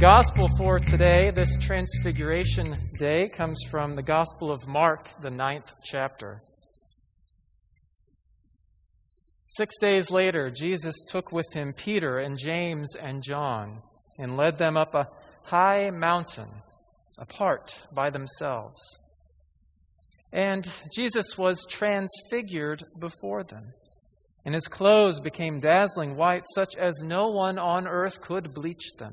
Gospel for today, this Transfiguration Day, comes from the Gospel of Mark, the ninth chapter. Six days later, Jesus took with him Peter and James and John and led them up a high mountain apart by themselves. And Jesus was transfigured before them, and his clothes became dazzling white, such as no one on earth could bleach them.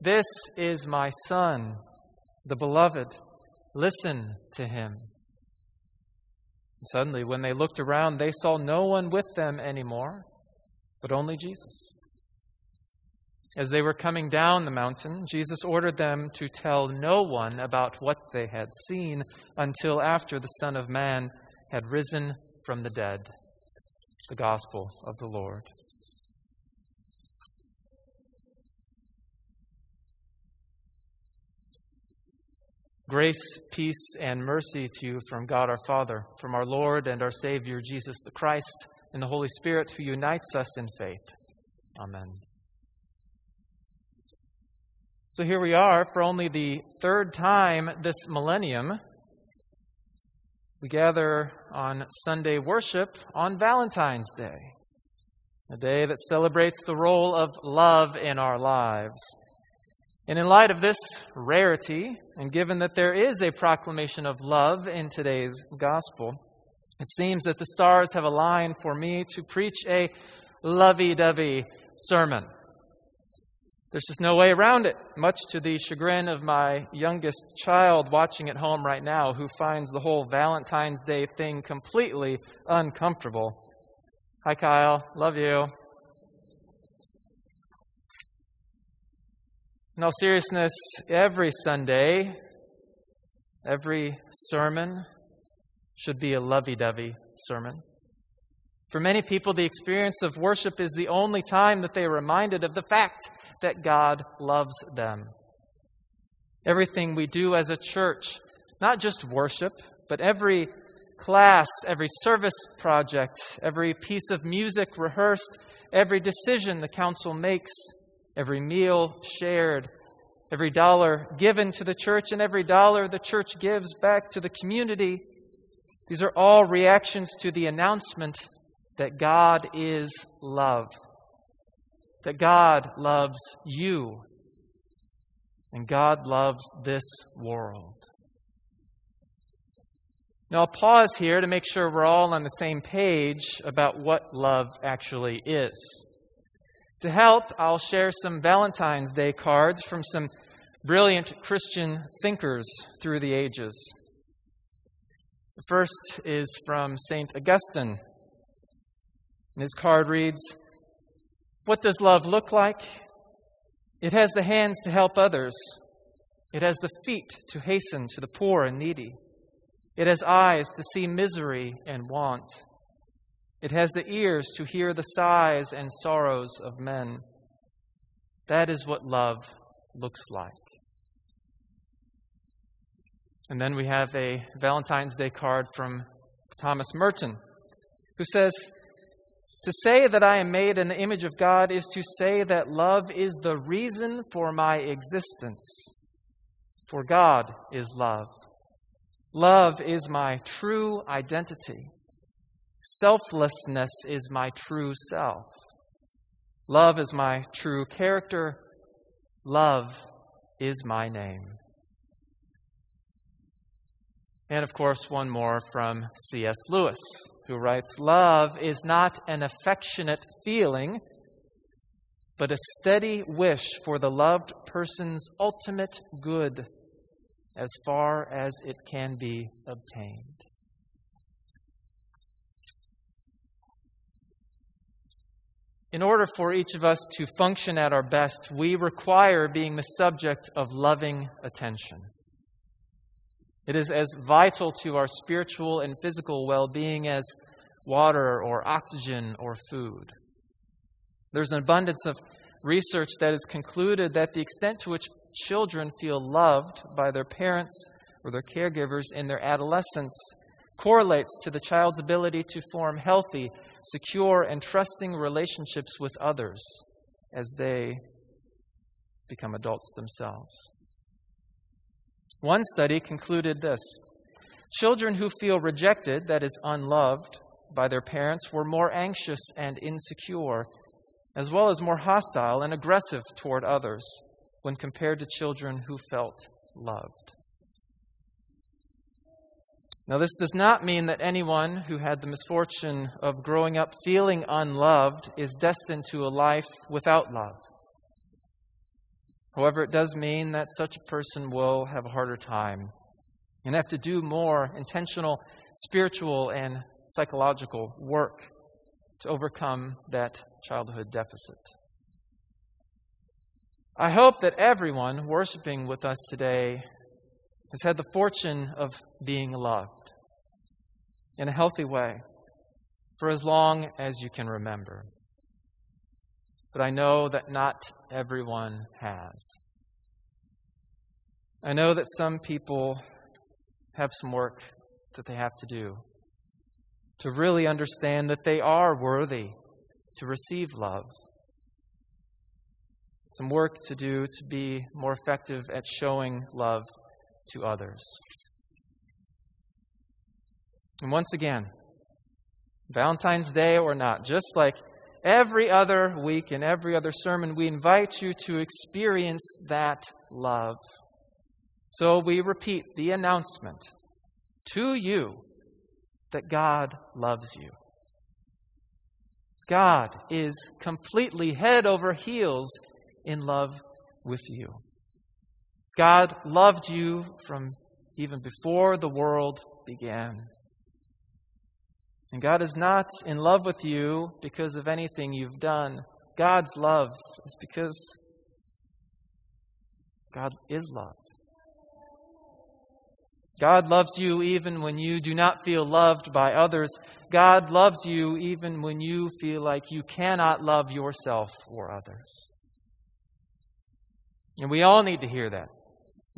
this is my Son, the beloved. Listen to him. Suddenly, when they looked around, they saw no one with them anymore, but only Jesus. As they were coming down the mountain, Jesus ordered them to tell no one about what they had seen until after the Son of Man had risen from the dead. The Gospel of the Lord. Grace, peace, and mercy to you from God our Father, from our Lord and our Savior Jesus the Christ, and the Holy Spirit who unites us in faith. Amen. So here we are for only the third time this millennium. We gather on Sunday worship on Valentine's Day, a day that celebrates the role of love in our lives. And in light of this rarity, and given that there is a proclamation of love in today's gospel, it seems that the stars have aligned for me to preach a lovey dovey sermon. There's just no way around it, much to the chagrin of my youngest child watching at home right now, who finds the whole Valentine's Day thing completely uncomfortable. Hi, Kyle. Love you. In all seriousness, every Sunday, every sermon should be a lovey dovey sermon. For many people, the experience of worship is the only time that they are reminded of the fact that God loves them. Everything we do as a church, not just worship, but every class, every service project, every piece of music rehearsed, every decision the council makes, every meal shared, every dollar given to the church, and every dollar the church gives back to the community. These are all reactions to the announcement that God is love, that God loves you, and God loves this world. Now, I'll pause here to make sure we're all on the same page about what love actually is. To help, I'll share some Valentine's Day cards from some brilliant Christian thinkers through the ages. The first is from St. Augustine. And his card reads What does love look like? It has the hands to help others, it has the feet to hasten to the poor and needy, it has eyes to see misery and want. It has the ears to hear the sighs and sorrows of men. That is what love looks like. And then we have a Valentine's Day card from Thomas Merton, who says, To say that I am made in the image of God is to say that love is the reason for my existence. For God is love. Love is my true identity. Selflessness is my true self. Love is my true character. Love is my name. And of course, one more from C.S. Lewis, who writes Love is not an affectionate feeling, but a steady wish for the loved person's ultimate good as far as it can be obtained. In order for each of us to function at our best, we require being the subject of loving attention. It is as vital to our spiritual and physical well being as water or oxygen or food. There's an abundance of research that has concluded that the extent to which children feel loved by their parents or their caregivers in their adolescence correlates to the child's ability to form healthy, secure, and trusting relationships with others as they become adults themselves. One study concluded this children who feel rejected, that is, unloved, by their parents were more anxious and insecure, as well as more hostile and aggressive toward others when compared to children who felt loved. Now, this does not mean that anyone who had the misfortune of growing up feeling unloved is destined to a life without love. However, it does mean that such a person will have a harder time and have to do more intentional spiritual and psychological work to overcome that childhood deficit. I hope that everyone worshiping with us today has had the fortune of being loved in a healthy way for as long as you can remember. But I know that not everyone has. I know that some people have some work that they have to do to really understand that they are worthy to receive love. Some work to do to be more effective at showing love to others. And once again, Valentine's Day or not, just like every other week and every other sermon, we invite you to experience that love. So we repeat the announcement to you that God loves you. God is completely head over heels in love with you. God loved you from even before the world began. And God is not in love with you because of anything you've done. God's love is because God is love. God loves you even when you do not feel loved by others. God loves you even when you feel like you cannot love yourself or others. And we all need to hear that.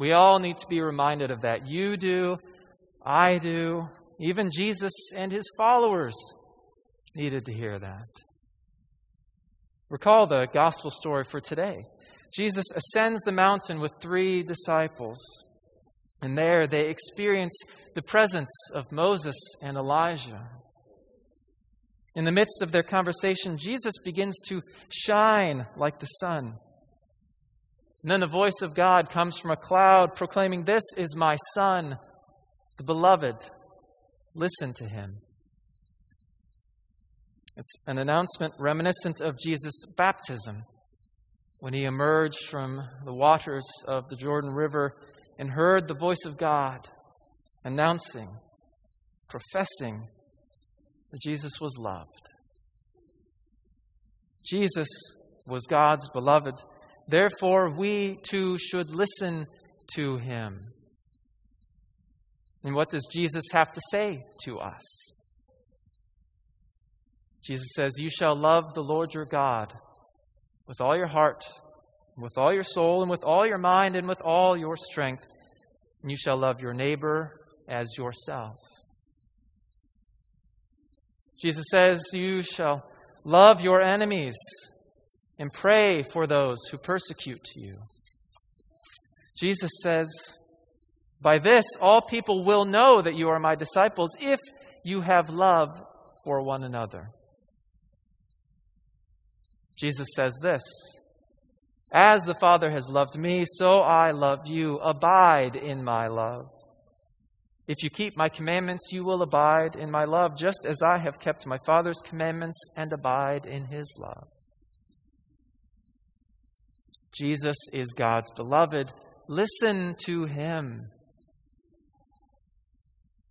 We all need to be reminded of that. You do, I do, even Jesus and his followers needed to hear that. Recall the gospel story for today. Jesus ascends the mountain with three disciples. And there they experience the presence of Moses and Elijah. In the midst of their conversation, Jesus begins to shine like the sun. And then the voice of God comes from a cloud proclaiming, This is my Son, the beloved. Listen to him. It's an announcement reminiscent of Jesus' baptism when he emerged from the waters of the Jordan River and heard the voice of God announcing, professing that Jesus was loved. Jesus was God's beloved. Therefore, we too should listen to him. And what does Jesus have to say to us? Jesus says, You shall love the Lord your God with all your heart, with all your soul, and with all your mind, and with all your strength. And you shall love your neighbor as yourself. Jesus says, You shall love your enemies and pray for those who persecute you. Jesus says, By this all people will know that you are my disciples if you have love for one another. Jesus says this as the Father has loved me, so I love you. Abide in my love. If you keep my commandments, you will abide in my love, just as I have kept my Father's commandments and abide in his love. Jesus is God's beloved. Listen to him.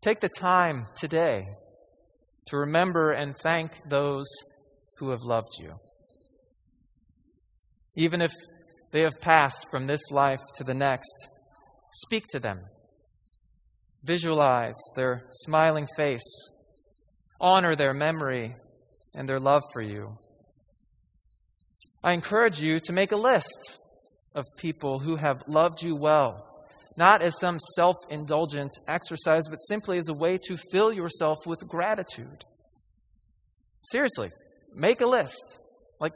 Take the time today to remember and thank those who have loved you. Even if they have passed from this life to the next, speak to them. Visualize their smiling face. Honor their memory and their love for you. I encourage you to make a list of people who have loved you well, not as some self indulgent exercise, but simply as a way to fill yourself with gratitude. Seriously, make a list. Like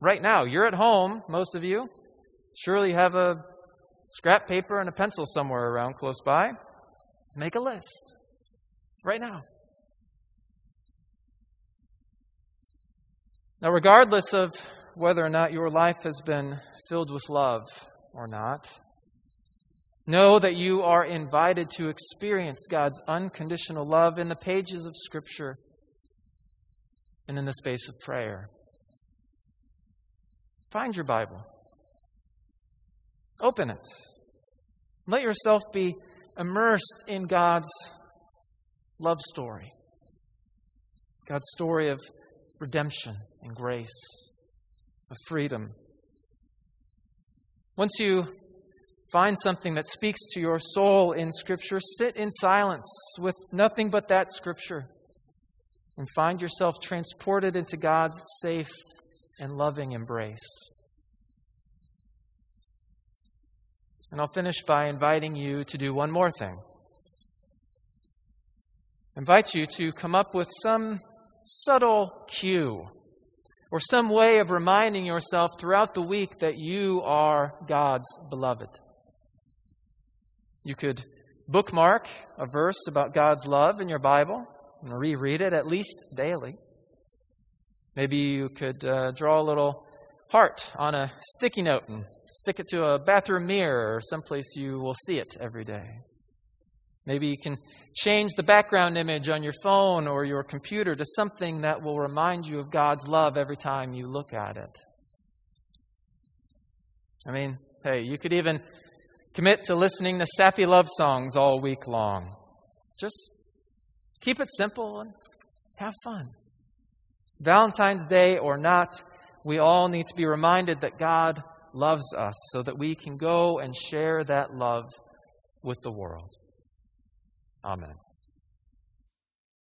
right now, you're at home, most of you. Surely have a scrap paper and a pencil somewhere around close by. Make a list right now. Now, regardless of whether or not your life has been filled with love or not, know that you are invited to experience God's unconditional love in the pages of Scripture and in the space of prayer. Find your Bible, open it, let yourself be immersed in God's love story, God's story of redemption and grace, of freedom. Once you find something that speaks to your soul in Scripture, sit in silence with nothing but that Scripture and find yourself transported into God's safe and loving embrace. And I'll finish by inviting you to do one more thing. I invite you to come up with some subtle cue or some way of reminding yourself throughout the week that you are God's beloved. You could bookmark a verse about God's love in your Bible and reread it at least daily. Maybe you could uh, draw a little heart on a sticky note and stick it to a bathroom mirror or someplace you will see it every day. Maybe you can change the background image on your phone or your computer to something that will remind you of God's love every time you look at it. I mean, hey, you could even commit to listening to sappy love songs all week long. Just keep it simple and have fun. Valentine's Day or not, we all need to be reminded that God loves us so that we can go and share that love with the world. Amen.